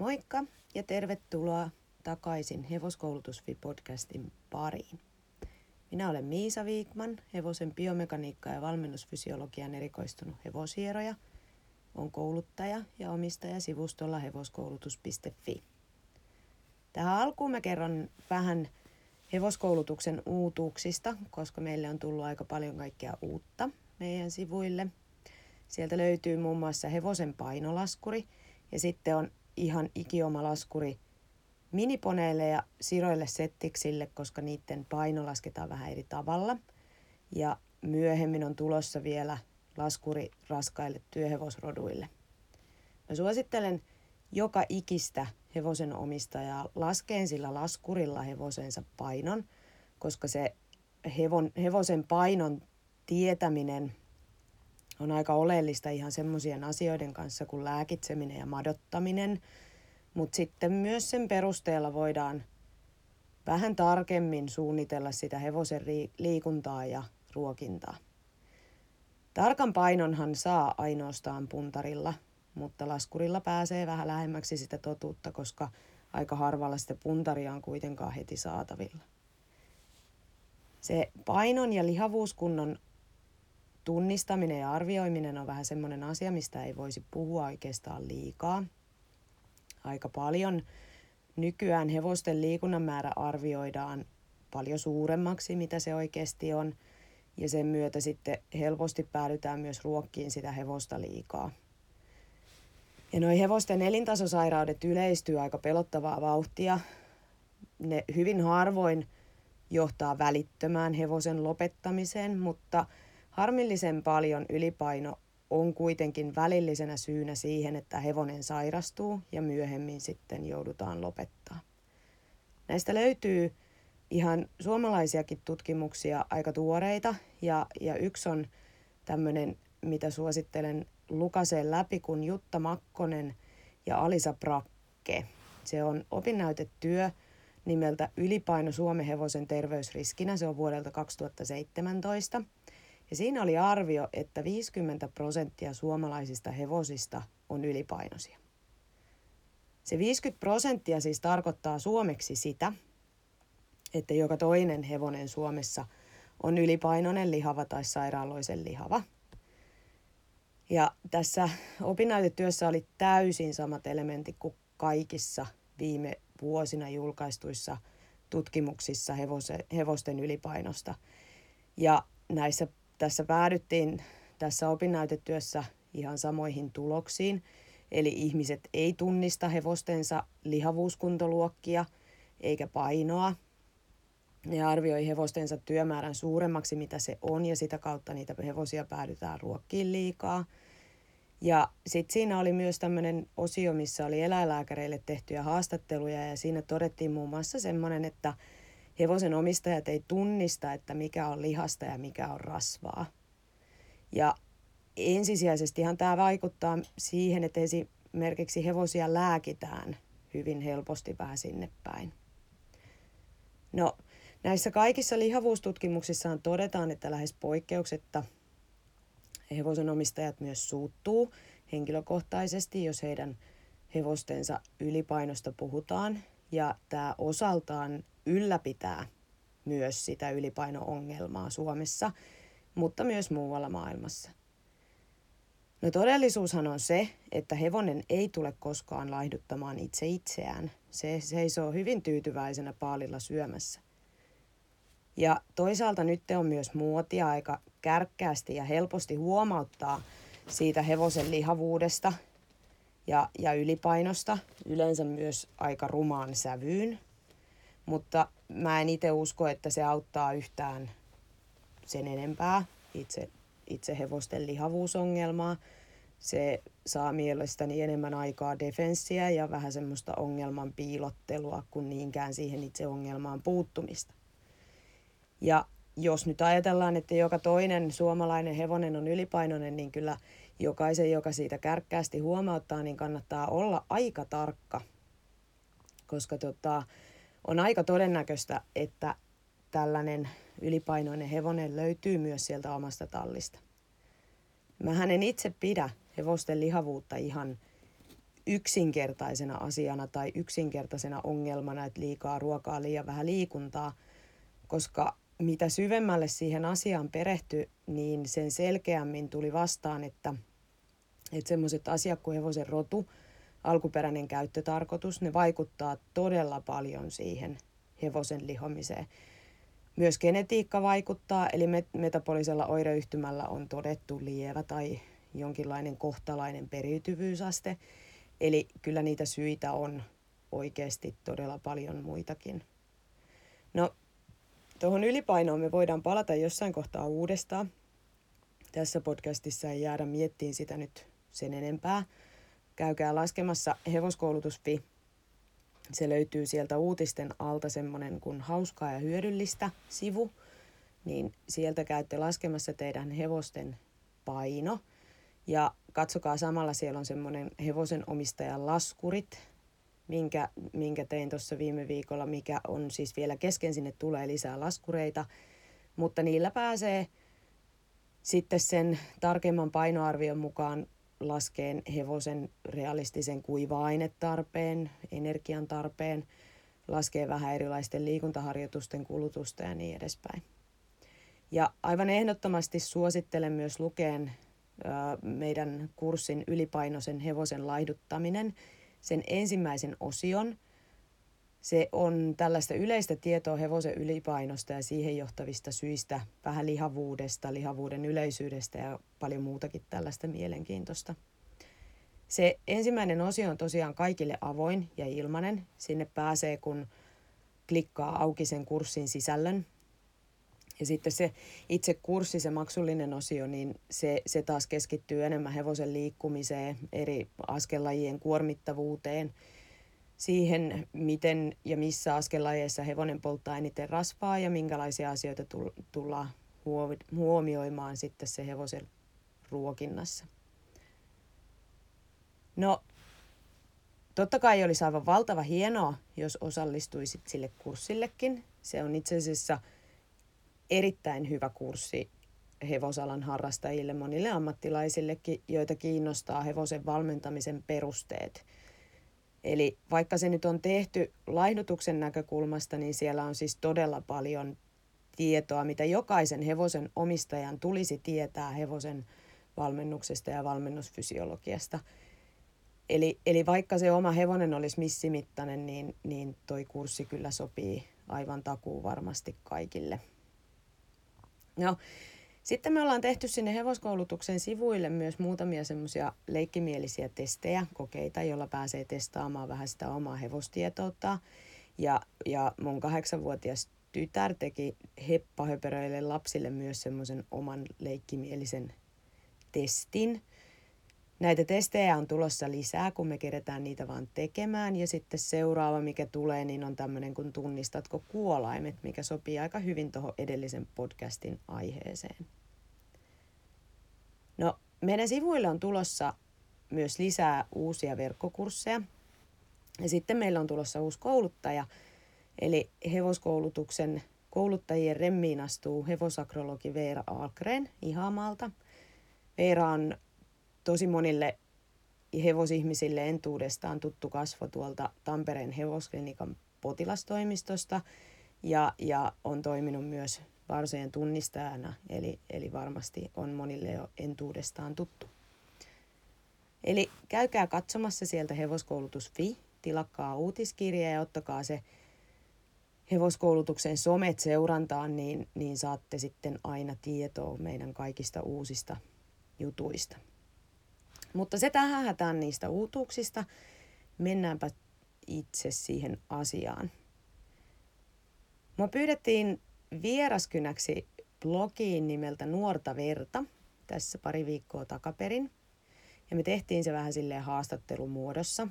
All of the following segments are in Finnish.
Moikka ja tervetuloa takaisin Hevoskoulutusfi-podcastin pariin. Minä olen Miisa Viikman, hevosen biomekaniikka- ja valmennusfysiologian erikoistunut hevosieroja. on kouluttaja ja omistaja sivustolla hevoskoulutus.fi. Tähän alkuun mä kerron vähän hevoskoulutuksen uutuuksista, koska meille on tullut aika paljon kaikkea uutta meidän sivuille. Sieltä löytyy muun muassa hevosen painolaskuri ja sitten on ihan ikioma laskuri miniponeille ja siroille settiksille, koska niiden paino lasketaan vähän eri tavalla. Ja myöhemmin on tulossa vielä laskuri raskaille työhevosroduille. Mä suosittelen joka ikistä hevosen omistajaa laskeen sillä laskurilla hevosensa painon, koska se hevon, hevosen painon tietäminen on aika oleellista ihan semmoisien asioiden kanssa kuin lääkitseminen ja madottaminen, mutta sitten myös sen perusteella voidaan vähän tarkemmin suunnitella sitä hevosen liikuntaa ja ruokintaa. Tarkan painonhan saa ainoastaan puntarilla, mutta laskurilla pääsee vähän lähemmäksi sitä totuutta, koska aika harvalla sitä puntaria on kuitenkaan heti saatavilla. Se painon ja lihavuuskunnon tunnistaminen ja arvioiminen on vähän semmoinen asia, mistä ei voisi puhua oikeastaan liikaa. Aika paljon nykyään hevosten liikunnan määrä arvioidaan paljon suuremmaksi, mitä se oikeasti on, ja sen myötä sitten helposti päädytään myös ruokkiin sitä hevosta liikaa. Ja nuo hevosten elintasosairaudet yleistyy aika pelottavaa vauhtia. Ne hyvin harvoin johtaa välittömään hevosen lopettamiseen, mutta harmillisen paljon ylipaino on kuitenkin välillisenä syynä siihen, että hevonen sairastuu ja myöhemmin sitten joudutaan lopettaa. Näistä löytyy ihan suomalaisiakin tutkimuksia aika tuoreita ja, ja yksi on tämmöinen, mitä suosittelen lukaseen läpi, kun Jutta Makkonen ja Alisa Prakke. Se on opinnäytetyö nimeltä Ylipaino Suomen hevosen terveysriskinä. Se on vuodelta 2017. Ja siinä oli arvio, että 50 prosenttia suomalaisista hevosista on ylipainoisia. Se 50 prosenttia siis tarkoittaa suomeksi sitä, että joka toinen hevonen Suomessa on ylipainoinen lihava tai sairaaloisen lihava. Ja tässä opinnäytetyössä oli täysin samat elementit kuin kaikissa viime vuosina julkaistuissa tutkimuksissa hevosten ylipainosta. Ja näissä tässä päädyttiin tässä opinnäytetyössä ihan samoihin tuloksiin. Eli ihmiset ei tunnista hevostensa lihavuuskuntoluokkia eikä painoa. Ne arvioi hevostensa työmäärän suuremmaksi, mitä se on, ja sitä kautta niitä hevosia päädytään ruokkiin liikaa. Ja sitten siinä oli myös tämmöinen osio, missä oli eläinlääkäreille tehtyjä haastatteluja, ja siinä todettiin muun muassa semmoinen, että hevosen omistajat ei tunnista, että mikä on lihasta ja mikä on rasvaa. Ja ensisijaisestihan tämä vaikuttaa siihen, että esimerkiksi hevosia lääkitään hyvin helposti vähän sinne päin. No, näissä kaikissa lihavuustutkimuksissaan todetaan, että lähes poikkeuksetta hevosen omistajat myös suuttuu henkilökohtaisesti, jos heidän hevostensa ylipainosta puhutaan. Ja tämä osaltaan ylläpitää myös sitä ylipaino-ongelmaa Suomessa, mutta myös muualla maailmassa. No todellisuushan on se, että hevonen ei tule koskaan laihduttamaan itse itseään. Se seisoo hyvin tyytyväisenä paalilla syömässä. Ja toisaalta nyt on myös muotia aika kärkkäästi ja helposti huomauttaa siitä hevosen lihavuudesta ja, ja ylipainosta, yleensä myös aika rumaan sävyyn – mutta mä en itse usko, että se auttaa yhtään sen enempää itse, itse hevosten lihavuusongelmaa. Se saa mielestäni enemmän aikaa defenssiä ja vähän semmoista ongelman piilottelua kuin niinkään siihen itse ongelmaan puuttumista. Ja jos nyt ajatellaan, että joka toinen suomalainen hevonen on ylipainoinen, niin kyllä jokaisen, joka siitä kärkkäästi huomauttaa, niin kannattaa olla aika tarkka. Koska tota, on aika todennäköistä, että tällainen ylipainoinen hevonen löytyy myös sieltä omasta tallista. Mä en itse pidä hevosten lihavuutta ihan yksinkertaisena asiana tai yksinkertaisena ongelmana, että liikaa ruokaa, liian vähän liikuntaa, koska mitä syvemmälle siihen asiaan perehtyi, niin sen selkeämmin tuli vastaan, että, että semmoiset asiat kuin hevosen rotu, alkuperäinen käyttötarkoitus, ne vaikuttaa todella paljon siihen hevosen lihomiseen. Myös genetiikka vaikuttaa, eli metabolisella oireyhtymällä on todettu lievä tai jonkinlainen kohtalainen periytyvyysaste. Eli kyllä niitä syitä on oikeasti todella paljon muitakin. No, tuohon ylipainoon me voidaan palata jossain kohtaa uudestaan. Tässä podcastissa ei jäädä miettiin sitä nyt sen enempää. Käykää laskemassa hevoskoulutus.fi se löytyy sieltä uutisten alta semmoinen kuin hauskaa ja hyödyllistä sivu, niin sieltä käytte laskemassa teidän hevosten paino. Ja katsokaa samalla, siellä on semmoinen hevosen omistajan laskurit, minkä, minkä tein tuossa viime viikolla, mikä on siis vielä kesken, sinne tulee lisää laskureita, mutta niillä pääsee sitten sen tarkemman painoarvion mukaan laskeen hevosen realistisen kuiva-ainetarpeen, energian tarpeen, laskee vähän erilaisten liikuntaharjoitusten kulutusta ja niin edespäin. Ja aivan ehdottomasti suosittelen myös lukeen meidän kurssin ylipainoisen hevosen laihduttaminen, sen ensimmäisen osion – se on tällaista yleistä tietoa hevosen ylipainosta ja siihen johtavista syistä, vähän lihavuudesta, lihavuuden yleisyydestä ja paljon muutakin tällaista mielenkiintoista. Se ensimmäinen osio on tosiaan kaikille avoin ja ilmainen. Sinne pääsee, kun klikkaa auki sen kurssin sisällön. Ja sitten se itse kurssi, se maksullinen osio, niin se, se taas keskittyy enemmän hevosen liikkumiseen, eri askellajien kuormittavuuteen – siihen, miten ja missä askelajeissa hevonen polttaa eniten rasvaa ja minkälaisia asioita tullaan huomioimaan sitten se hevosen ruokinnassa. No, totta kai olisi aivan valtava hienoa, jos osallistuisit sille kurssillekin. Se on itse asiassa erittäin hyvä kurssi hevosalan harrastajille, monille ammattilaisillekin, joita kiinnostaa hevosen valmentamisen perusteet – Eli vaikka se nyt on tehty laihdutuksen näkökulmasta, niin siellä on siis todella paljon tietoa, mitä jokaisen hevosen omistajan tulisi tietää hevosen valmennuksesta ja valmennusfysiologiasta. Eli, eli vaikka se oma hevonen olisi missimittainen, niin, niin toi kurssi kyllä sopii aivan takuu varmasti kaikille. No, sitten me ollaan tehty sinne hevoskoulutuksen sivuille myös muutamia semmoisia leikkimielisiä testejä, kokeita, joilla pääsee testaamaan vähän sitä omaa hevostietoutta. Ja, ja mun kahdeksanvuotias tytär teki heppahöperöille lapsille myös semmoisen oman leikkimielisen testin. Näitä testejä on tulossa lisää, kun me keretään niitä vaan tekemään. Ja sitten seuraava, mikä tulee, niin on tämmöinen kun tunnistatko kuolaimet, mikä sopii aika hyvin tuohon edellisen podcastin aiheeseen. No, meidän sivuille on tulossa myös lisää uusia verkkokursseja. Ja sitten meillä on tulossa uusi kouluttaja, eli hevoskoulutuksen kouluttajien remmiin astuu hevosakrologi Veera Algren Ihamalta. Veera on tosi monille hevosihmisille entuudestaan tuttu kasvo tuolta Tampereen hevosklinikan potilastoimistosta ja, ja on toiminut myös varsojen tunnistajana, eli, eli varmasti on monille jo entuudestaan tuttu. Eli käykää katsomassa sieltä hevoskoulutus.fi, tilakkaa uutiskirja ja ottakaa se hevoskoulutuksen somet seurantaan, niin, niin saatte sitten aina tietoa meidän kaikista uusista jutuista. Mutta se tähän hätään niistä uutuuksista. Mennäänpä itse siihen asiaan. Mua pyydettiin vieraskynäksi blogiin nimeltä Nuorta verta tässä pari viikkoa takaperin. Ja me tehtiin se vähän silleen haastattelumuodossa.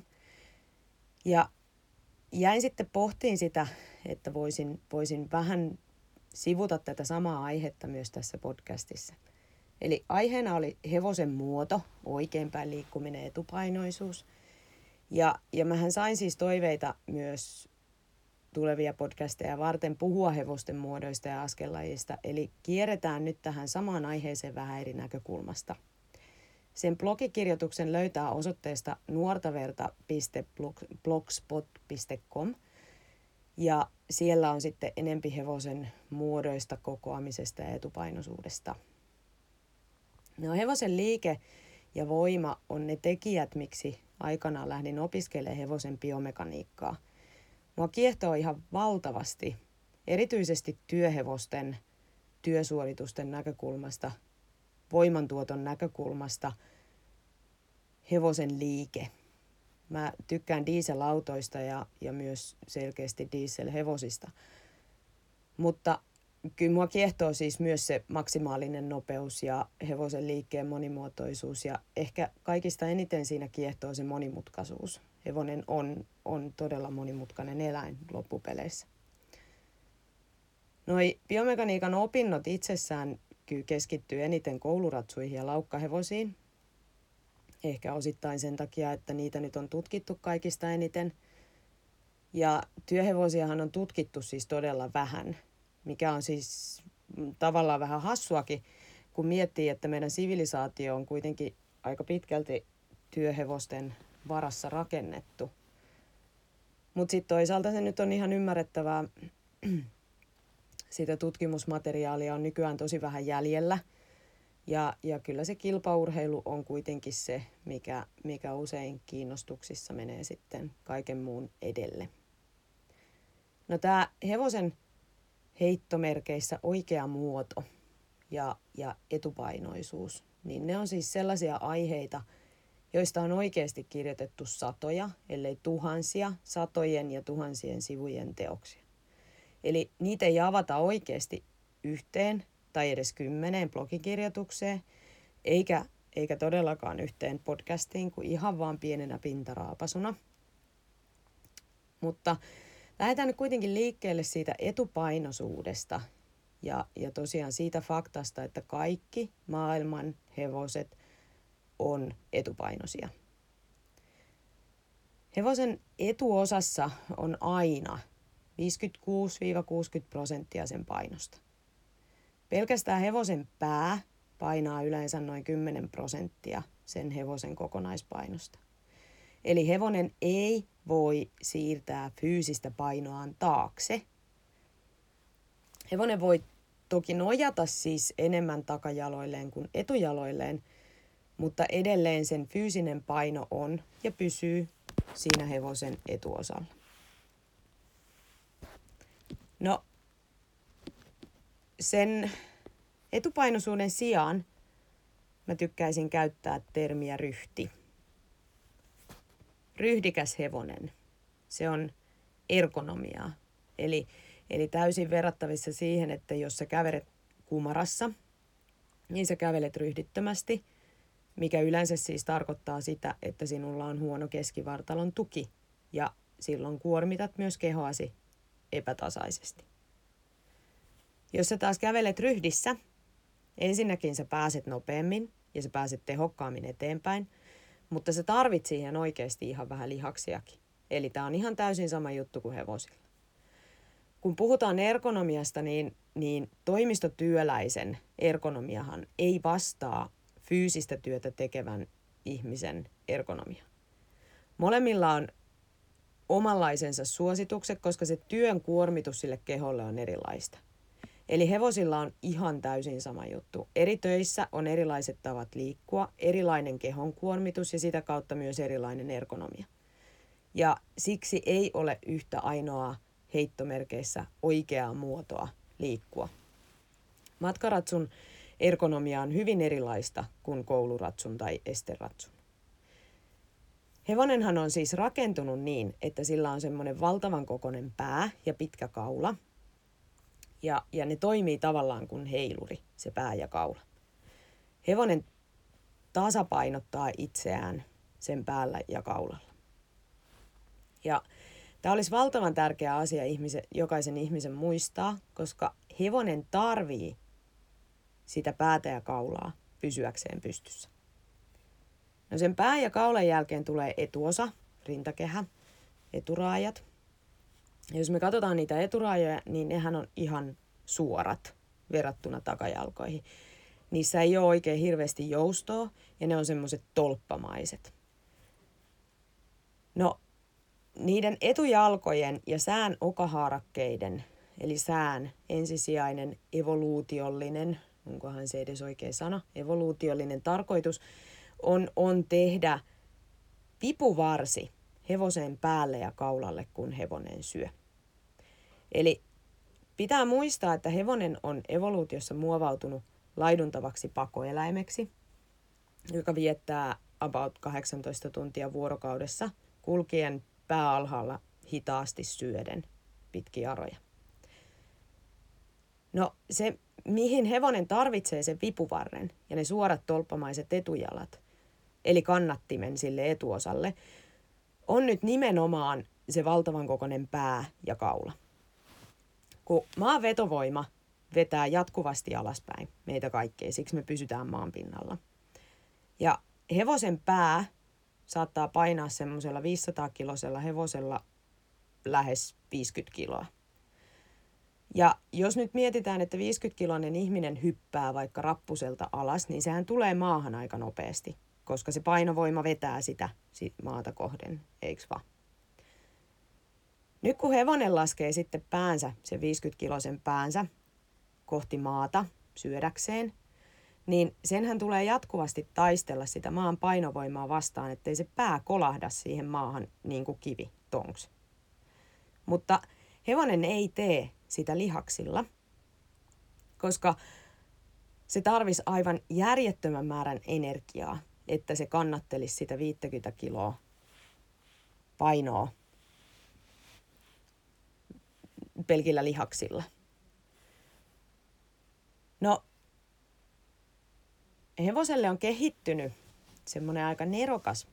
Ja jäin sitten pohtiin sitä, että voisin, voisin vähän sivuta tätä samaa aihetta myös tässä podcastissa – Eli aiheena oli hevosen muoto, oikeinpäin liikkuminen, etupainoisuus. Ja, ja mähän sain siis toiveita myös tulevia podcasteja varten puhua hevosten muodoista ja askellajista. Eli kierretään nyt tähän samaan aiheeseen vähän eri näkökulmasta. Sen blogikirjoituksen löytää osoitteesta nuortaverta.blogspot.com ja siellä on sitten enempi hevosen muodoista, kokoamisesta ja etupainoisuudesta. No hevosen liike ja voima on ne tekijät, miksi aikanaan lähdin opiskelemaan hevosen biomekaniikkaa. Mua kiehtoo ihan valtavasti, erityisesti työhevosten työsuoritusten näkökulmasta, voimantuoton näkökulmasta, hevosen liike. Mä tykkään dieselautoista ja, ja myös selkeästi dieselhevosista. Mutta kyllä mua kiehtoo siis myös se maksimaalinen nopeus ja hevosen liikkeen monimuotoisuus ja ehkä kaikista eniten siinä kiehtoo se monimutkaisuus. Hevonen on, on todella monimutkainen eläin loppupeleissä. Noi biomekaniikan opinnot itsessään kyllä keskittyy eniten kouluratsuihin ja laukkahevosiin. Ehkä osittain sen takia, että niitä nyt on tutkittu kaikista eniten. Ja työhevosiahan on tutkittu siis todella vähän – mikä on siis tavallaan vähän hassuakin, kun miettii, että meidän sivilisaatio on kuitenkin aika pitkälti työhevosten varassa rakennettu. Mutta sitten toisaalta se nyt on ihan ymmärrettävää, sitä tutkimusmateriaalia on nykyään tosi vähän jäljellä. Ja, ja kyllä se kilpaurheilu on kuitenkin se, mikä, mikä usein kiinnostuksissa menee sitten kaiken muun edelle. No tämä hevosen heittomerkeissä oikea muoto ja, ja etupainoisuus, niin ne on siis sellaisia aiheita, joista on oikeasti kirjoitettu satoja, ellei tuhansia, satojen ja tuhansien sivujen teoksia. Eli niitä ei avata oikeasti yhteen tai edes kymmeneen blogikirjoitukseen, eikä, eikä todellakaan yhteen podcastiin kuin ihan vaan pienenä pintaraapasuna. Mutta Lähdetään nyt kuitenkin liikkeelle siitä etupainoisuudesta ja, ja tosiaan siitä faktasta, että kaikki maailman hevoset on etupainoisia. Hevosen etuosassa on aina 56-60 prosenttia sen painosta. Pelkästään hevosen pää painaa yleensä noin 10 prosenttia sen hevosen kokonaispainosta. Eli hevonen ei voi siirtää fyysistä painoaan taakse. Hevonen voi toki nojata siis enemmän takajaloilleen kuin etujaloilleen, mutta edelleen sen fyysinen paino on ja pysyy siinä hevosen etuosalla. No, sen etupainoisuuden sijaan mä tykkäisin käyttää termiä ryhti ryhdikäs hevonen. Se on ergonomiaa. Eli, eli täysin verrattavissa siihen, että jos sä kävelet kumarassa, niin sä kävelet ryhdittömästi, mikä yleensä siis tarkoittaa sitä, että sinulla on huono keskivartalon tuki ja silloin kuormitat myös kehoasi epätasaisesti. Jos sä taas kävelet ryhdissä, ensinnäkin sä pääset nopeammin ja sä pääset tehokkaammin eteenpäin – mutta se tarvit siihen oikeasti ihan vähän lihaksiakin. Eli tämä on ihan täysin sama juttu kuin hevosilla. Kun puhutaan ergonomiasta, niin, niin toimistotyöläisen ergonomiahan ei vastaa fyysistä työtä tekevän ihmisen ergonomia. Molemmilla on omanlaisensa suositukset, koska se työn kuormitus sille keholle on erilaista – Eli hevosilla on ihan täysin sama juttu. Eri töissä on erilaiset tavat liikkua, erilainen kehon kuormitus ja sitä kautta myös erilainen ergonomia. Ja siksi ei ole yhtä ainoaa heittomerkeissä oikeaa muotoa liikkua. Matkaratsun ergonomia on hyvin erilaista kuin kouluratsun tai esteratsun. Hevonenhan on siis rakentunut niin, että sillä on semmoinen valtavan kokoinen pää ja pitkä kaula – ja, ja ne toimii tavallaan kuin heiluri, se pää ja kaula. Hevonen tasapainottaa itseään sen päällä ja kaulalla. Ja tämä olisi valtavan tärkeä asia ihmisen, jokaisen ihmisen muistaa, koska hevonen tarvii sitä päätä ja kaulaa pysyäkseen pystyssä. No sen pää- ja kaulan jälkeen tulee etuosa, rintakehä, eturaajat – jos me katsotaan niitä eturaajoja, niin nehän on ihan suorat verrattuna takajalkoihin. niissä ei ole oikein hirveästi joustoa ja ne on semmoiset tolppamaiset. No, niiden etujalkojen ja sään okahaarakkeiden, eli sään ensisijainen evoluutiollinen, onkohan se edes oikea sana, evoluutiollinen tarkoitus, on, on tehdä vipuvarsi hevosen päälle ja kaulalle, kun hevonen syö. Eli pitää muistaa, että hevonen on evoluutiossa muovautunut laiduntavaksi pakoeläimeksi, joka viettää about 18 tuntia vuorokaudessa kulkien pääalhaalla hitaasti syöden pitkiä aroja. No se, mihin hevonen tarvitsee sen vipuvarren ja ne suorat tolppamaiset etujalat, eli kannattimen sille etuosalle, on nyt nimenomaan se valtavan kokoinen pää ja kaula. Kun maan vetovoima vetää jatkuvasti alaspäin meitä kaikkea, siksi me pysytään maan pinnalla. Ja hevosen pää saattaa painaa semmoisella 500-kilosella hevosella lähes 50 kiloa. Ja jos nyt mietitään, että 50-kiloinen ihminen hyppää vaikka rappuselta alas, niin sehän tulee maahan aika nopeasti, koska se painovoima vetää sitä maata kohden, eikö vaan? Nyt kun hevonen laskee sitten päänsä, se 50-kilosen päänsä, kohti maata syödäkseen, niin senhän tulee jatkuvasti taistella sitä maan painovoimaa vastaan, ettei se pää kolahda siihen maahan niin kuin kivi, tonks. Mutta hevonen ei tee sitä lihaksilla, koska se tarvisi aivan järjettömän määrän energiaa, että se kannattelisi sitä 50 kiloa painoa pelkillä lihaksilla. No, hevoselle on kehittynyt semmoinen aika nerokas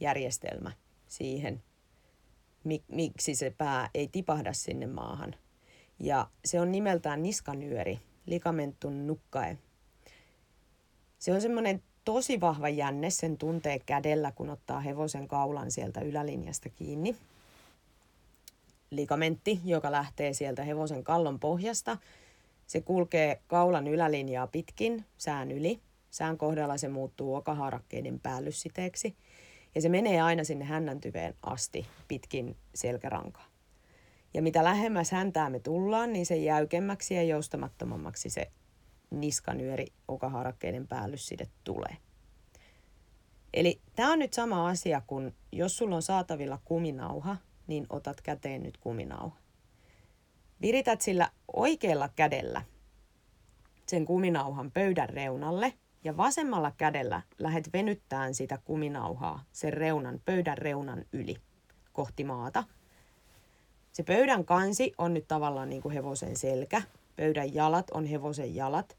järjestelmä siihen, miksi se pää ei tipahda sinne maahan. Ja se on nimeltään niskanyöri, ligamentum nukkae. Se on semmoinen tosi vahva jänne, sen tuntee kädellä, kun ottaa hevosen kaulan sieltä ylälinjasta kiinni. Ligamentti, joka lähtee sieltä hevosen kallon pohjasta. Se kulkee kaulan ylälinjaa pitkin sään yli. Sään kohdalla se muuttuu okahaarakkeiden päällyssiteeksi. Ja se menee aina sinne hännäntyveen asti pitkin selkärankaa. Ja mitä lähemmäs häntää me tullaan, niin se jäykemmäksi ja joustamattomammaksi se niskanyöri okahaarakkeiden päällysside tulee. Eli tämä on nyt sama asia kuin jos sulla on saatavilla kuminauha, niin otat käteen nyt kuminauha. Virität sillä oikealla kädellä sen kuminauhan pöydän reunalle ja vasemmalla kädellä lähet venyttämään sitä kuminauhaa sen reunan, pöydän reunan yli kohti maata. Se pöydän kansi on nyt tavallaan niin kuin hevosen selkä, pöydän jalat on hevosen jalat.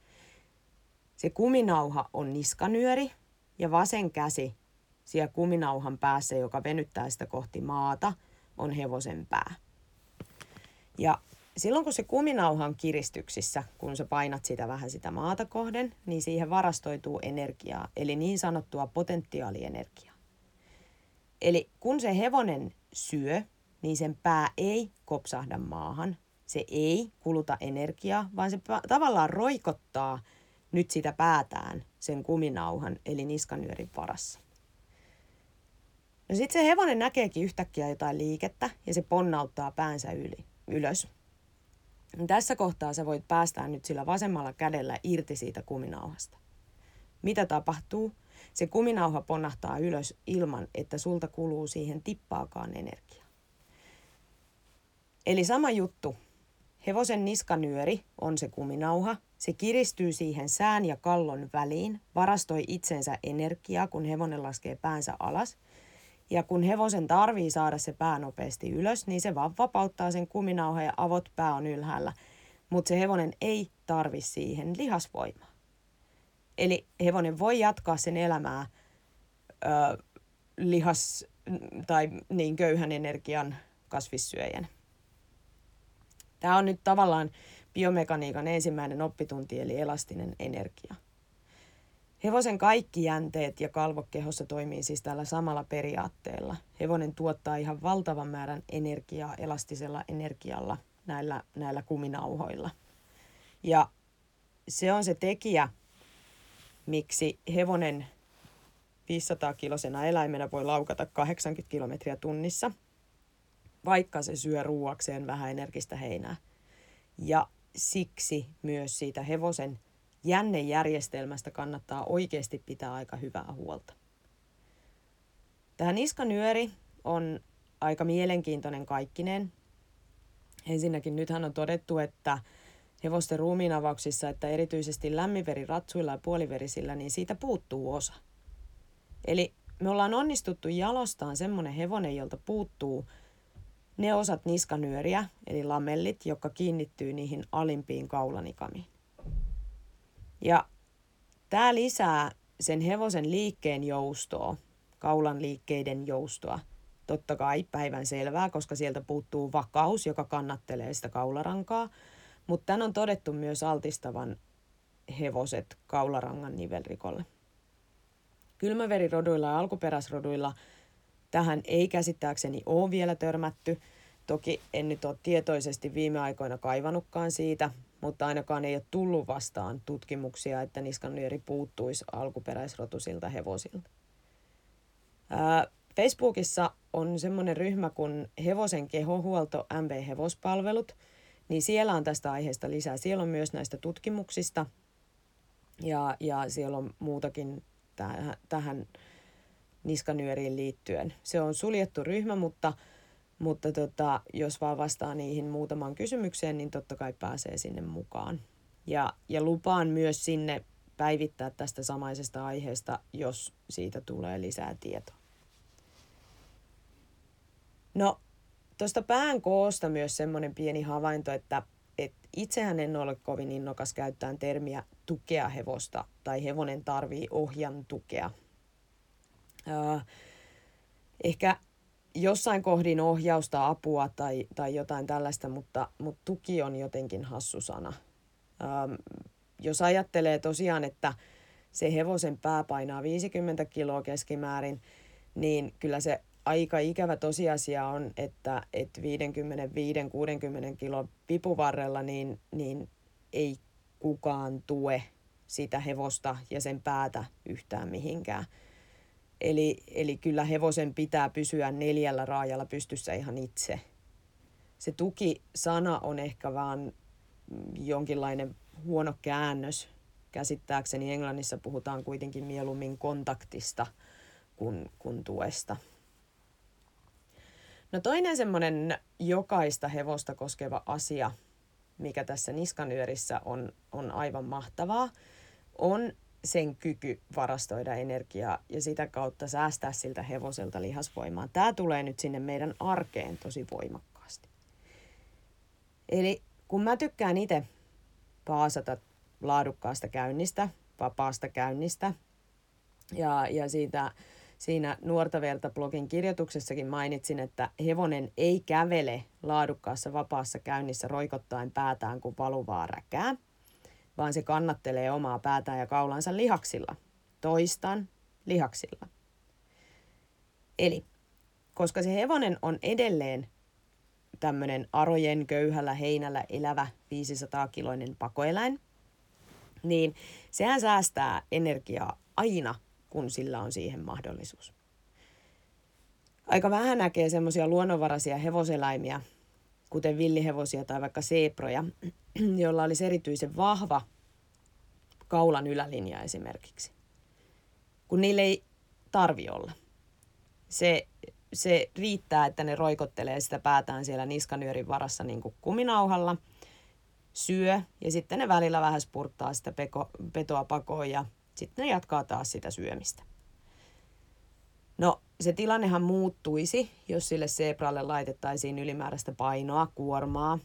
Se kuminauha on niskanyöri ja vasen käsi siellä kuminauhan päässä, joka venyttää sitä kohti maata, on hevosen pää. Ja silloin kun se kuminauha on kiristyksissä, kun sä painat sitä vähän sitä maata kohden, niin siihen varastoituu energiaa, eli niin sanottua potentiaalienergiaa. Eli kun se hevonen syö, niin sen pää ei kopsahda maahan, se ei kuluta energiaa, vaan se tavallaan roikottaa nyt sitä päätään sen kuminauhan eli niskanyörin varassa. No sitten se hevonen näkeekin yhtäkkiä jotain liikettä ja se ponnauttaa päänsä yli, ylös. Tässä kohtaa sä voit päästää nyt sillä vasemmalla kädellä irti siitä kuminauhasta. Mitä tapahtuu? Se kuminauha ponnahtaa ylös ilman, että sulta kuluu siihen tippaakaan energiaa. Eli sama juttu. Hevosen niskanyöri on se kuminauha. Se kiristyy siihen sään ja kallon väliin, varastoi itsensä energiaa, kun hevonen laskee päänsä alas – ja kun hevosen tarvii saada se pää nopeasti ylös, niin se vaan vapauttaa sen kuminauhan ja avot pää on ylhäällä. Mutta se hevonen ei tarvi siihen lihasvoimaa. Eli hevonen voi jatkaa sen elämää ö, lihas- tai niin köyhän energian kasvissyöjän. Tämä on nyt tavallaan biomekaniikan ensimmäinen oppitunti, eli elastinen energia. Hevosen kaikki jänteet ja kalvokehossa toimii siis tällä samalla periaatteella. Hevonen tuottaa ihan valtavan määrän energiaa elastisella energialla näillä, näillä kuminauhoilla. Ja se on se tekijä, miksi hevonen 500-kilosena eläimenä voi laukata 80 kilometriä tunnissa, vaikka se syö ruuakseen vähän energistä heinää. Ja siksi myös siitä hevosen jännejärjestelmästä kannattaa oikeasti pitää aika hyvää huolta. Tämä niskanyöri on aika mielenkiintoinen kaikkineen. Ensinnäkin nythän on todettu, että hevosten ruumiinavauksissa, että erityisesti lämminveriratsuilla ja puoliverisillä, niin siitä puuttuu osa. Eli me ollaan onnistuttu jalostaan semmoinen hevonen, jolta puuttuu ne osat niskanyöriä, eli lamellit, jotka kiinnittyy niihin alimpiin kaulanikamiin. Ja tämä lisää sen hevosen liikkeen joustoa, kaulan liikkeiden joustoa. Totta kai päivän selvää, koska sieltä puuttuu vakaus, joka kannattelee sitä kaularankaa. Mutta tämän on todettu myös altistavan hevoset kaularangan nivelrikolle. Kylmäveriroduilla ja alkuperäisroduilla tähän ei käsittääkseni ole vielä törmätty. Toki en nyt ole tietoisesti viime aikoina kaivannutkaan siitä, mutta ainakaan ei ole tullut vastaan tutkimuksia, että niskannyöri puuttuisi alkuperäisrotusilta hevosilta. Ää, Facebookissa on semmoinen ryhmä kuin Hevosen kehohuolto MB Hevospalvelut, niin siellä on tästä aiheesta lisää. Siellä on myös näistä tutkimuksista ja, ja siellä on muutakin tähän, tähän niskanyöriin liittyen. Se on suljettu ryhmä, mutta, mutta tota, jos vaan vastaa niihin muutamaan kysymykseen, niin totta kai pääsee sinne mukaan. Ja, ja lupaan myös sinne päivittää tästä samaisesta aiheesta, jos siitä tulee lisää tietoa. No, tuosta pään koosta myös semmoinen pieni havainto, että, että itsehän en ole kovin innokas käyttämään termiä tukea hevosta tai hevonen tarvii ohjan tukea. Öö, ehkä jossain kohdin ohjausta, apua tai, tai jotain tällaista, mutta, mutta tuki on jotenkin hassu sana. Öö, jos ajattelee tosiaan, että se hevosen pää painaa 50 kiloa keskimäärin, niin kyllä se aika ikävä tosiasia on, että, että 55-60 kilo pipuvarrella niin, niin ei kukaan tue sitä hevosta ja sen päätä yhtään mihinkään. Eli, eli kyllä hevosen pitää pysyä neljällä raajalla pystyssä ihan itse. Se tuki-sana on ehkä vaan jonkinlainen huono käännös. Käsittääkseni Englannissa puhutaan kuitenkin mieluummin kontaktista kuin, kuin tuesta. No toinen semmoinen jokaista hevosta koskeva asia, mikä tässä niskanyörissä on, on aivan mahtavaa, on sen kyky varastoida energiaa ja sitä kautta säästää siltä hevoselta lihasvoimaa. Tämä tulee nyt sinne meidän arkeen tosi voimakkaasti. Eli kun mä tykkään itse paasata laadukkaasta käynnistä, vapaasta käynnistä ja, ja siitä siinä Nuorta verta blogin kirjoituksessakin mainitsin, että hevonen ei kävele laadukkaassa vapaassa käynnissä roikottaen päätään kuin valuvaa räkää, vaan se kannattelee omaa päätään ja kaulansa lihaksilla. Toistan, lihaksilla. Eli koska se hevonen on edelleen tämmöinen arojen köyhällä heinällä elävä 500-kiloinen pakoeläin, niin sehän säästää energiaa aina kun sillä on siihen mahdollisuus. Aika vähän näkee semmoisia luonnonvaraisia hevoseläimiä, kuten villihevosia tai vaikka seeproja, joilla olisi erityisen vahva kaulan ylälinja esimerkiksi. Kun niille ei tarvi olla. Se, se riittää, että ne roikottelee sitä päätään siellä niskanyörin varassa niin kuin kuminauhalla, syö ja sitten ne välillä vähän spurttaa sitä peko, petoa pakoon ja sitten ne jatkaa taas sitä syömistä. No, se tilannehan muuttuisi, jos sille sebralle laitettaisiin ylimääräistä painoa, kuormaa,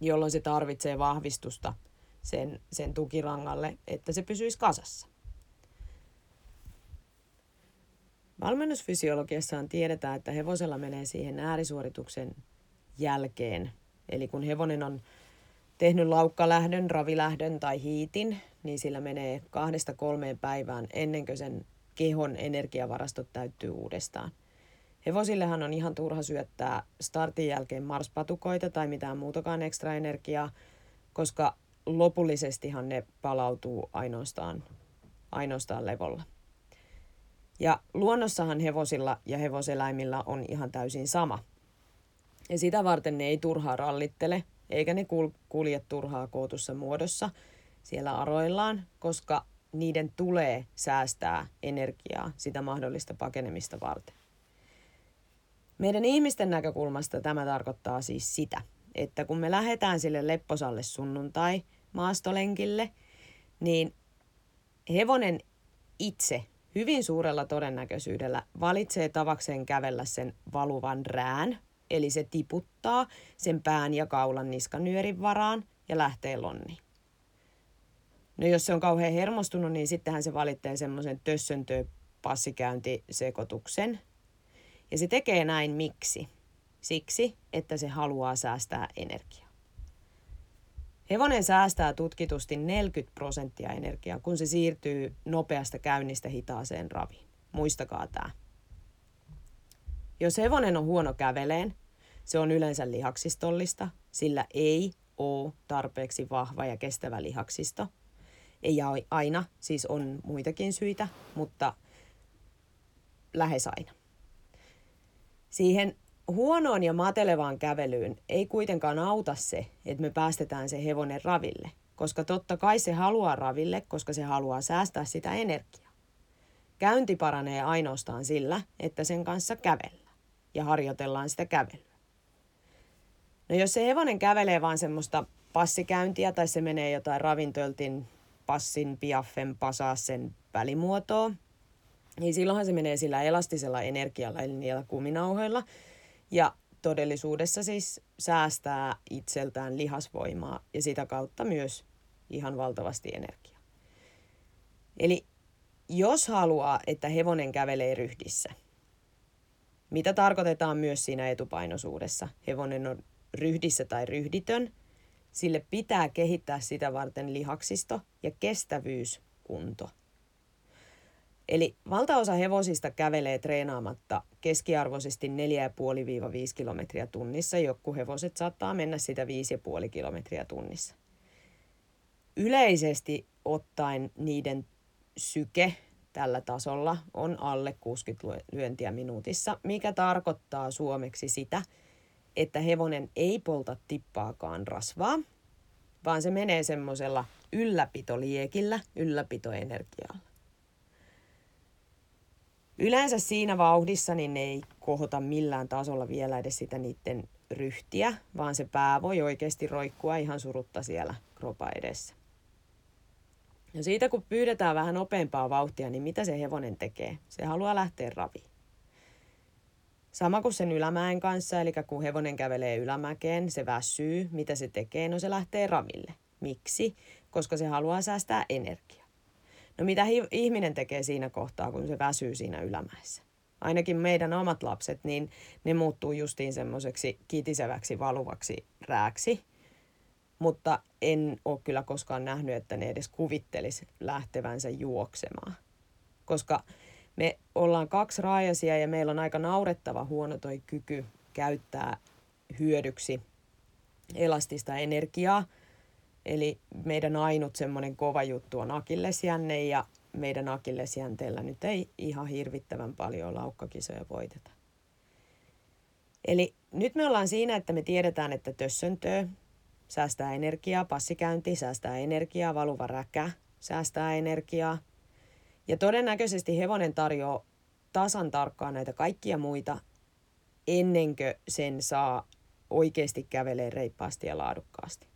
jolloin se tarvitsee vahvistusta sen, sen tukirangalle, että se pysyisi kasassa. Valmennusfysiologiassaan tiedetään, että hevosella menee siihen äärisuorituksen jälkeen. Eli kun hevonen on tehnyt laukkalähdön, ravilähdön tai hiitin, niin sillä menee kahdesta kolmeen päivään ennen kuin sen kehon energiavarastot täyttyy uudestaan. Hevosillehan on ihan turha syöttää startin jälkeen marspatukoita tai mitään muutakaan ekstra energiaa, koska lopullisestihan ne palautuu ainoastaan ainoastaan levolla. Ja luonnossahan hevosilla ja hevoseläimillä on ihan täysin sama. Ja sitä varten ne ei turhaa rallittele, eikä ne kulje turhaa kootussa muodossa siellä aroillaan, koska niiden tulee säästää energiaa sitä mahdollista pakenemista varten. Meidän ihmisten näkökulmasta tämä tarkoittaa siis sitä, että kun me lähdetään sille lepposalle sunnuntai maastolenkille, niin hevonen itse hyvin suurella todennäköisyydellä valitsee tavakseen kävellä sen valuvan rään, eli se tiputtaa sen pään ja kaulan niskanyörin varaan ja lähtee lonni. No jos se on kauhean hermostunut, niin sittenhän se valitsee semmoisen tössöntö passikäyntisekoituksen. Ja se tekee näin miksi? Siksi, että se haluaa säästää energiaa. Hevonen säästää tutkitusti 40 prosenttia energiaa, kun se siirtyy nopeasta käynnistä hitaaseen raviin. Muistakaa tämä. Jos hevonen on huono käveleen, se on yleensä lihaksistollista, sillä ei ole tarpeeksi vahva ja kestävä lihaksisto. Ei aina, siis on muitakin syitä, mutta lähes aina. Siihen huonoon ja matelevaan kävelyyn ei kuitenkaan auta se, että me päästetään se hevonen raville, koska totta kai se haluaa raville, koska se haluaa säästää sitä energiaa. Käynti paranee ainoastaan sillä, että sen kanssa kävellään ja harjoitellaan sitä kävelyä. No jos se hevonen kävelee vain semmoista passikäyntiä tai se menee jotain ravintöltin, passin, piaffen, pasaassen välimuotoa, niin silloinhan se menee sillä elastisella energialla eli niillä kuminauhoilla – ja todellisuudessa siis säästää itseltään lihasvoimaa ja sitä kautta myös ihan valtavasti energiaa. Eli jos haluaa, että hevonen kävelee ryhdissä, mitä tarkoitetaan myös siinä etupainoisuudessa, hevonen on ryhdissä tai ryhditön, sille pitää kehittää sitä varten lihaksisto ja kestävyyskunto – Eli valtaosa hevosista kävelee treenaamatta keskiarvoisesti 4,5-5 kilometriä tunnissa. Joku hevoset saattaa mennä sitä 5,5 kilometriä tunnissa. Yleisesti ottaen niiden syke tällä tasolla on alle 60 lyöntiä minuutissa, mikä tarkoittaa suomeksi sitä, että hevonen ei polta tippaakaan rasvaa, vaan se menee semmoisella ylläpitoliekillä, ylläpitoenergialla. Yleensä siinä vauhdissa niin ne ei kohota millään tasolla vielä edes sitä niiden ryhtiä, vaan se pää voi oikeasti roikkua ihan surutta siellä kropa edessä. Ja siitä kun pyydetään vähän nopeampaa vauhtia, niin mitä se hevonen tekee? Se haluaa lähteä raviin. Sama kuin sen ylämäen kanssa, eli kun hevonen kävelee ylämäkeen, se väsyy. Mitä se tekee? No se lähtee raville. Miksi? Koska se haluaa säästää energiaa. No mitä hi- ihminen tekee siinä kohtaa, kun se väsyy siinä ylämäessä? Ainakin meidän omat lapset, niin ne muuttuu justiin semmoiseksi kitiseväksi valuvaksi rääksi. Mutta en ole kyllä koskaan nähnyt, että ne edes kuvittelisi lähtevänsä juoksemaan. Koska me ollaan kaksi raajasia ja meillä on aika naurettava huono toi kyky käyttää hyödyksi elastista energiaa – Eli meidän ainut semmoinen kova juttu on akillesjänne ja meidän akillesjänteellä nyt ei ihan hirvittävän paljon laukkakisoja voiteta. Eli nyt me ollaan siinä, että me tiedetään, että tössöntöö säästää energiaa, passikäynti säästää energiaa, valuva räkä säästää energiaa. Ja todennäköisesti hevonen tarjoaa tasan tarkkaan näitä kaikkia muita ennen kuin sen saa oikeasti kävelee reippaasti ja laadukkaasti.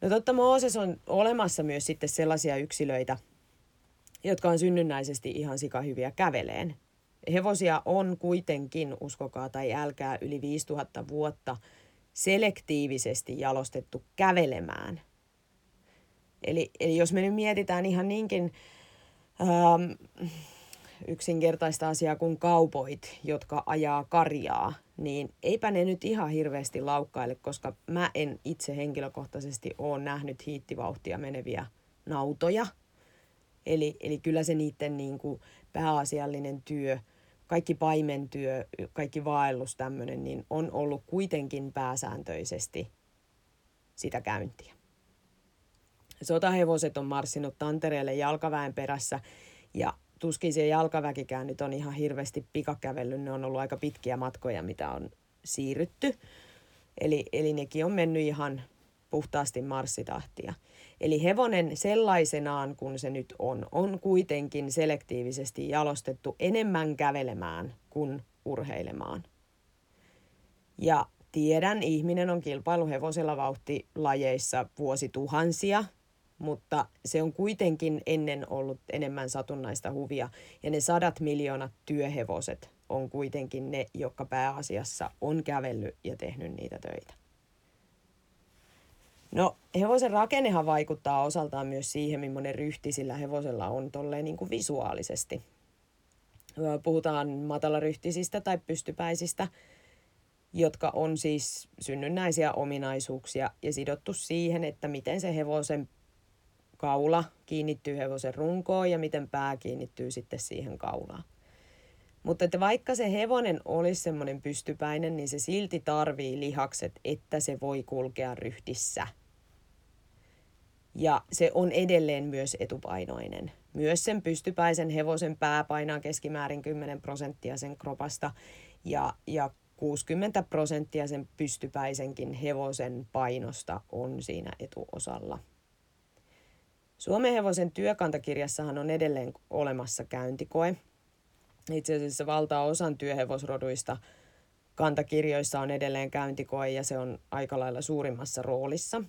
No totta Mooses on olemassa myös sitten sellaisia yksilöitä, jotka on synnynnäisesti ihan sikahyviä käveleen. Hevosia on kuitenkin, uskokaa tai älkää, yli 5000 vuotta selektiivisesti jalostettu kävelemään. Eli, eli jos me nyt mietitään ihan niinkin ähm, yksinkertaista asiaa kuin kaupoit, jotka ajaa karjaa, niin eipä ne nyt ihan hirveästi laukkaile, koska mä en itse henkilökohtaisesti ole nähnyt hiittivauhtia meneviä nautoja. Eli, eli kyllä se niiden niin kuin pääasiallinen työ, kaikki paimentyö, kaikki vaellus tämmöinen, niin on ollut kuitenkin pääsääntöisesti sitä käyntiä. Sotahevoset on marssinut Tantereelle jalkaväen perässä ja tuskin se jalkaväkikään nyt on ihan hirveästi pikakävellyt. Ne on ollut aika pitkiä matkoja, mitä on siirrytty. Eli, eli nekin on mennyt ihan puhtaasti marssitahtia. Eli hevonen sellaisenaan, kun se nyt on, on kuitenkin selektiivisesti jalostettu enemmän kävelemään kuin urheilemaan. Ja tiedän, ihminen on kilpailu hevosella vauhtilajeissa vuosituhansia, mutta se on kuitenkin ennen ollut enemmän satunnaista huvia. Ja ne sadat miljoonat työhevoset on kuitenkin ne, jotka pääasiassa on kävellyt ja tehnyt niitä töitä. No hevosen rakennehan vaikuttaa osaltaan myös siihen, millainen ryhti sillä hevosella on tolleen niin kuin visuaalisesti. Puhutaan matalaryhtisistä tai pystypäisistä, jotka on siis synnynnäisiä ominaisuuksia ja sidottu siihen, että miten se hevosen kaula kiinnittyy hevosen runkoon ja miten pää kiinnittyy sitten siihen kaulaan. Mutta että vaikka se hevonen olisi semmoinen pystypäinen, niin se silti tarvii lihakset, että se voi kulkea ryhdissä. Ja se on edelleen myös etupainoinen. Myös sen pystypäisen hevosen pää painaa keskimäärin 10 prosenttia sen kropasta ja, ja 60 prosenttia sen pystypäisenkin hevosen painosta on siinä etuosalla. Suomen hevosen työkantakirjassahan on edelleen olemassa käyntikoe. Itse asiassa valtaosan työhevosroduista kantakirjoissa on edelleen käyntikoe ja se on aika lailla suurimmassa roolissa.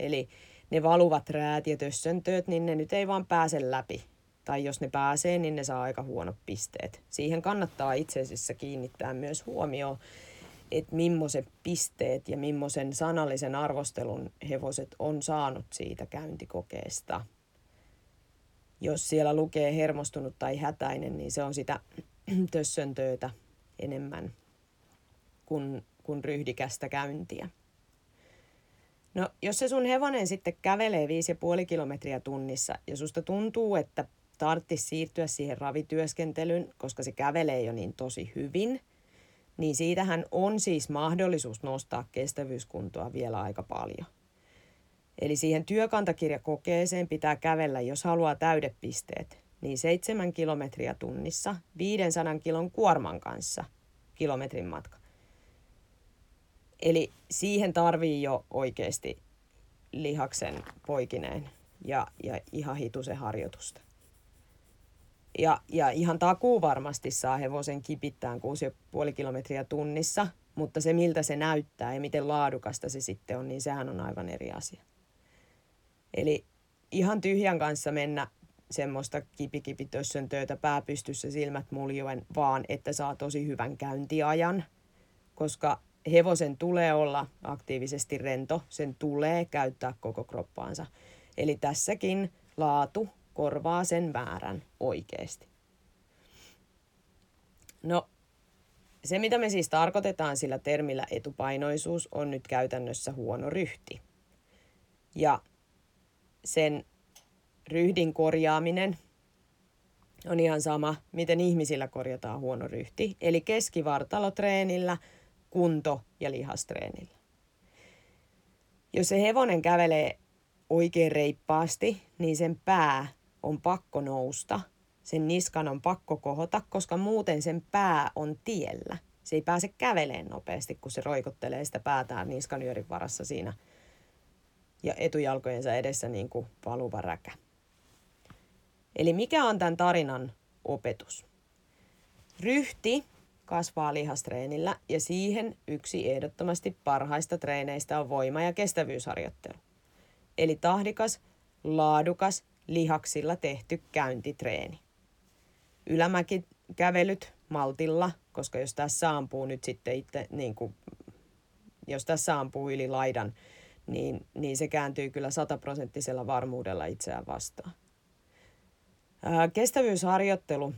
Eli ne valuvat räät ja tössöntööt, niin ne nyt ei vaan pääse läpi. Tai jos ne pääsee, niin ne saa aika huonot pisteet. Siihen kannattaa itse asiassa kiinnittää myös huomioon, että millaiset pisteet ja millaisen sanallisen arvostelun hevoset on saanut siitä käyntikokeesta. Jos siellä lukee hermostunut tai hätäinen, niin se on sitä tössöntöötä enemmän kuin, kuin ryhdikästä käyntiä. No, jos se sun hevonen sitten kävelee 5,5 kilometriä tunnissa ja susta tuntuu, että tarvitsisi siirtyä siihen ravityöskentelyyn, koska se kävelee jo niin tosi hyvin – niin siitähän on siis mahdollisuus nostaa kestävyyskuntoa vielä aika paljon. Eli siihen työkantakirjakokeeseen pitää kävellä, jos haluaa täydepisteet, niin 7 kilometriä tunnissa 500 kilon kuorman kanssa kilometrin matka. Eli siihen tarvii jo oikeasti lihaksen poikineen ja, ja ihan hitusen harjoitusta. Ja, ja ihan takuu varmasti saa hevosen kipittään 6,5 kilometriä tunnissa, mutta se miltä se näyttää ja miten laadukasta se sitten on, niin sehän on aivan eri asia. Eli ihan tyhjän kanssa mennä semmoista kipikipitössön töitä pääpystyssä silmät muljuen, vaan että saa tosi hyvän käyntiajan, koska hevosen tulee olla aktiivisesti rento, sen tulee käyttää koko kroppaansa. Eli tässäkin laatu korvaa sen määrän oikeasti. No, se mitä me siis tarkoitetaan sillä termillä etupainoisuus on nyt käytännössä huono ryhti. Ja sen ryhdin korjaaminen on ihan sama, miten ihmisillä korjataan huono ryhti. Eli keskivartalotreenillä, kunto- ja lihastreenillä. Jos se hevonen kävelee oikein reippaasti, niin sen pää on pakko nousta, sen niskan on pakko kohota, koska muuten sen pää on tiellä. Se ei pääse käveleen nopeasti, kun se roikottelee sitä päätään niskanyörin varassa siinä ja etujalkojensa edessä niin kuin valuva räkä. Eli mikä on tämän tarinan opetus? Ryhti kasvaa lihastreenillä ja siihen yksi ehdottomasti parhaista treeneistä on voima- ja kestävyysharjoittelu. Eli tahdikas, laadukas lihaksilla tehty käyntitreeni. Ylämäkikävelyt maltilla, koska jos tässä ampuu nyt sitten itse, niin kuin, jos tässä ampuu yli laidan, niin, niin se kääntyy kyllä sataprosenttisella varmuudella itseään vastaan. Ää, kestävyysharjoittelu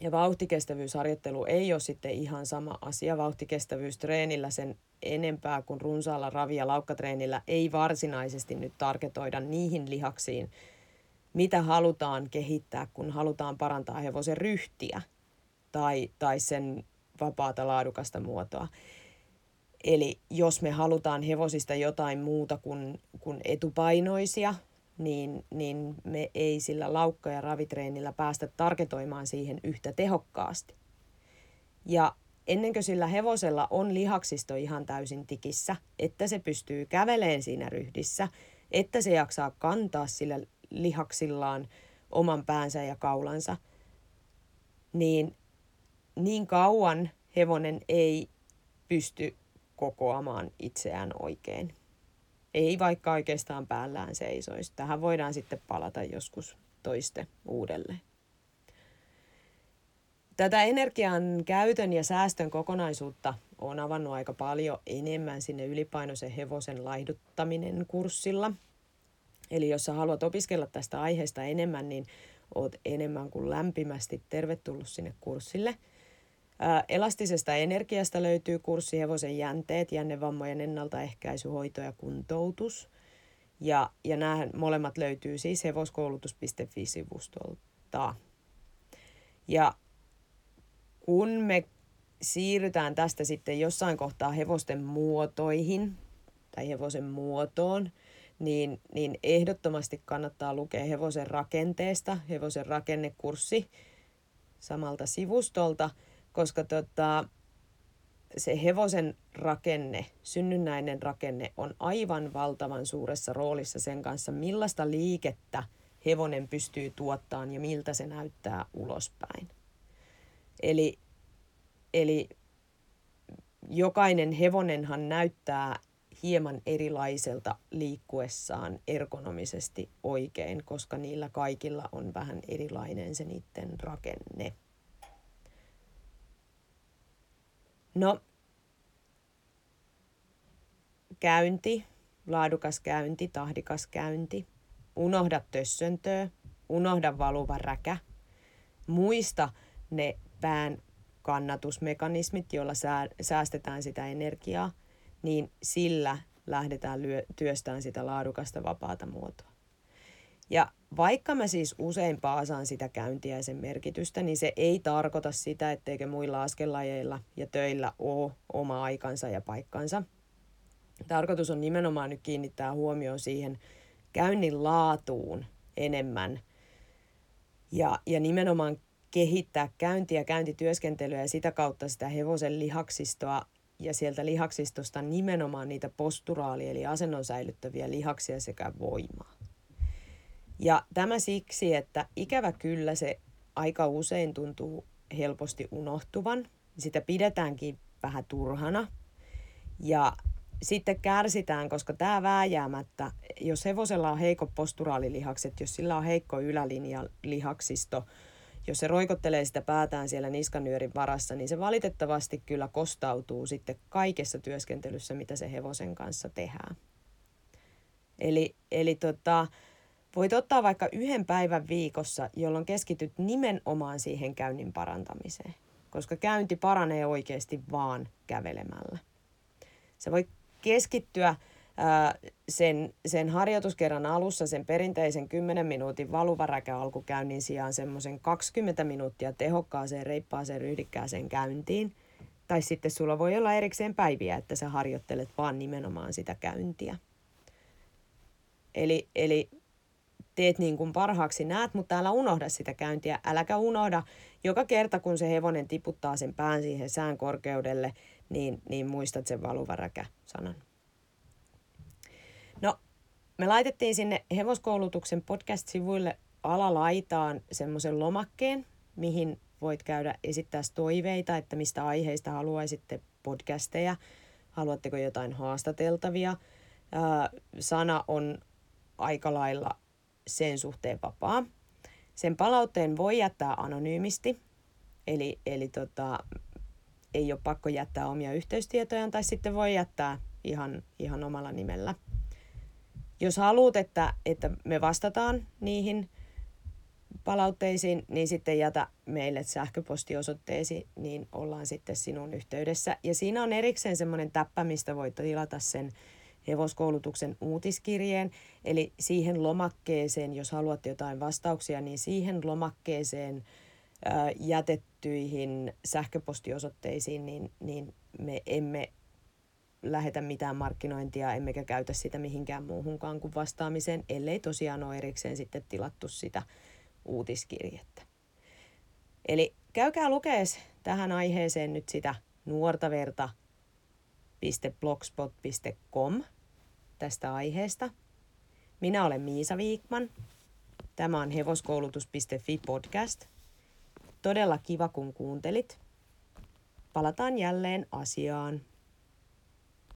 ja vauhtikestävyysharjoittelu ei ole sitten ihan sama asia. Vauhtikestävyystreenillä sen enempää kuin runsaalla ravi- ja laukkatreenillä ei varsinaisesti nyt tarketoida niihin lihaksiin, mitä halutaan kehittää, kun halutaan parantaa hevosen ryhtiä tai, tai sen vapaata laadukasta muotoa. Eli jos me halutaan hevosista jotain muuta kuin, kuin etupainoisia niin, niin me ei sillä laukka- ja ravitreenillä päästä tarketoimaan siihen yhtä tehokkaasti. Ja ennen kuin sillä hevosella on lihaksisto ihan täysin tikissä, että se pystyy käveleen siinä ryhdissä, että se jaksaa kantaa sillä lihaksillaan oman päänsä ja kaulansa, niin niin kauan hevonen ei pysty kokoamaan itseään oikein. Ei vaikka oikeastaan päällään seisoisi. Tähän voidaan sitten palata joskus toiste uudelleen. Tätä energian käytön ja säästön kokonaisuutta on avannut aika paljon enemmän sinne ylipainoisen hevosen laihduttaminen kurssilla. Eli jos sä haluat opiskella tästä aiheesta enemmän, niin oot enemmän kuin lämpimästi tervetullut sinne kurssille – Elastisesta energiasta löytyy kurssi Hevosen jänteet, jännevammojen ennaltaehkäisy, hoito ja kuntoutus. Ja, ja nämä molemmat löytyy siis hevoskoulutus.fi-sivustolta. Ja kun me siirrytään tästä sitten jossain kohtaa hevosten muotoihin tai hevosen muotoon, niin, niin ehdottomasti kannattaa lukea hevosen rakenteesta, hevosen rakennekurssi samalta sivustolta – koska tota, se hevosen rakenne, synnynnäinen rakenne on aivan valtavan suuressa roolissa sen kanssa, millaista liikettä hevonen pystyy tuottamaan ja miltä se näyttää ulospäin. Eli, eli jokainen hevonenhan näyttää hieman erilaiselta liikkuessaan ergonomisesti oikein, koska niillä kaikilla on vähän erilainen se niiden rakenne. No, käynti, laadukas käynti, tahdikas käynti. Unohda tössöntöä, unohda valuva räkä. Muista ne pään kannatusmekanismit, joilla säästetään sitä energiaa, niin sillä lähdetään lyö, työstään sitä laadukasta vapaata muotoa. Ja vaikka mä siis usein paasaan sitä käyntiä ja sen merkitystä, niin se ei tarkoita sitä, etteikö muilla askelajeilla ja töillä ole oma aikansa ja paikkansa. Tarkoitus on nimenomaan nyt kiinnittää huomioon siihen käynnin laatuun enemmän ja, ja nimenomaan kehittää käyntiä, käyntityöskentelyä ja sitä kautta sitä hevosen lihaksistoa ja sieltä lihaksistosta nimenomaan niitä posturaali- eli asennon säilyttäviä lihaksia sekä voimaa. Ja tämä siksi, että ikävä kyllä se aika usein tuntuu helposti unohtuvan. Sitä pidetäänkin vähän turhana. Ja sitten kärsitään, koska tämä vääjäämättä, jos hevosella on heikko posturaalilihakset, jos sillä on heikko ylälinja lihaksisto, jos se roikottelee sitä päätään siellä niskanyörin varassa, niin se valitettavasti kyllä kostautuu sitten kaikessa työskentelyssä, mitä se hevosen kanssa tehdään. Eli, eli tota, Voit ottaa vaikka yhden päivän viikossa, jolloin keskityt nimenomaan siihen käynnin parantamiseen, koska käynti paranee oikeasti vaan kävelemällä. Se voi keskittyä sen, sen harjoituskerran alussa sen perinteisen 10 minuutin valuvaräkä alkukäynnin sijaan semmoisen 20 minuuttia tehokkaaseen, reippaaseen, ryhdikkääseen käyntiin. Tai sitten sulla voi olla erikseen päiviä, että sä harjoittelet vaan nimenomaan sitä käyntiä. Eli, eli teet niin kuin parhaaksi näet, mutta älä unohda sitä käyntiä. Äläkä unohda joka kerta, kun se hevonen tiputtaa sen pään siihen sään korkeudelle, niin, niin muistat sen valuvaräkä-sanan. No, me laitettiin sinne hevoskoulutuksen podcast-sivuille alalaitaan semmoisen lomakkeen, mihin voit käydä esittää toiveita, että mistä aiheista haluaisitte podcasteja, haluatteko jotain haastateltavia. Sana on aika lailla sen suhteen vapaa. Sen palautteen voi jättää anonyymisti, eli, eli tota, ei ole pakko jättää omia yhteystietojaan, tai sitten voi jättää ihan, ihan omalla nimellä. Jos haluat, että, että me vastataan niihin palautteisiin, niin sitten jätä meille sähköpostiosoitteesi, niin ollaan sitten sinun yhteydessä. Ja siinä on erikseen semmoinen täppä, mistä voit tilata sen hevoskoulutuksen uutiskirjeen, eli siihen lomakkeeseen, jos haluatte jotain vastauksia, niin siihen lomakkeeseen jätettyihin sähköpostiosoitteisiin, niin, niin me emme lähetä mitään markkinointia, emmekä käytä sitä mihinkään muuhunkaan kuin vastaamiseen, ellei tosiaan ole erikseen sitten tilattu sitä uutiskirjettä. Eli käykää lukees tähän aiheeseen nyt sitä nuortaverta.blogspot.com tästä aiheesta. Minä olen Miisa Viikman. Tämä on hevoskoulutus.fi podcast. Todella kiva kun kuuntelit. Palataan jälleen asiaan.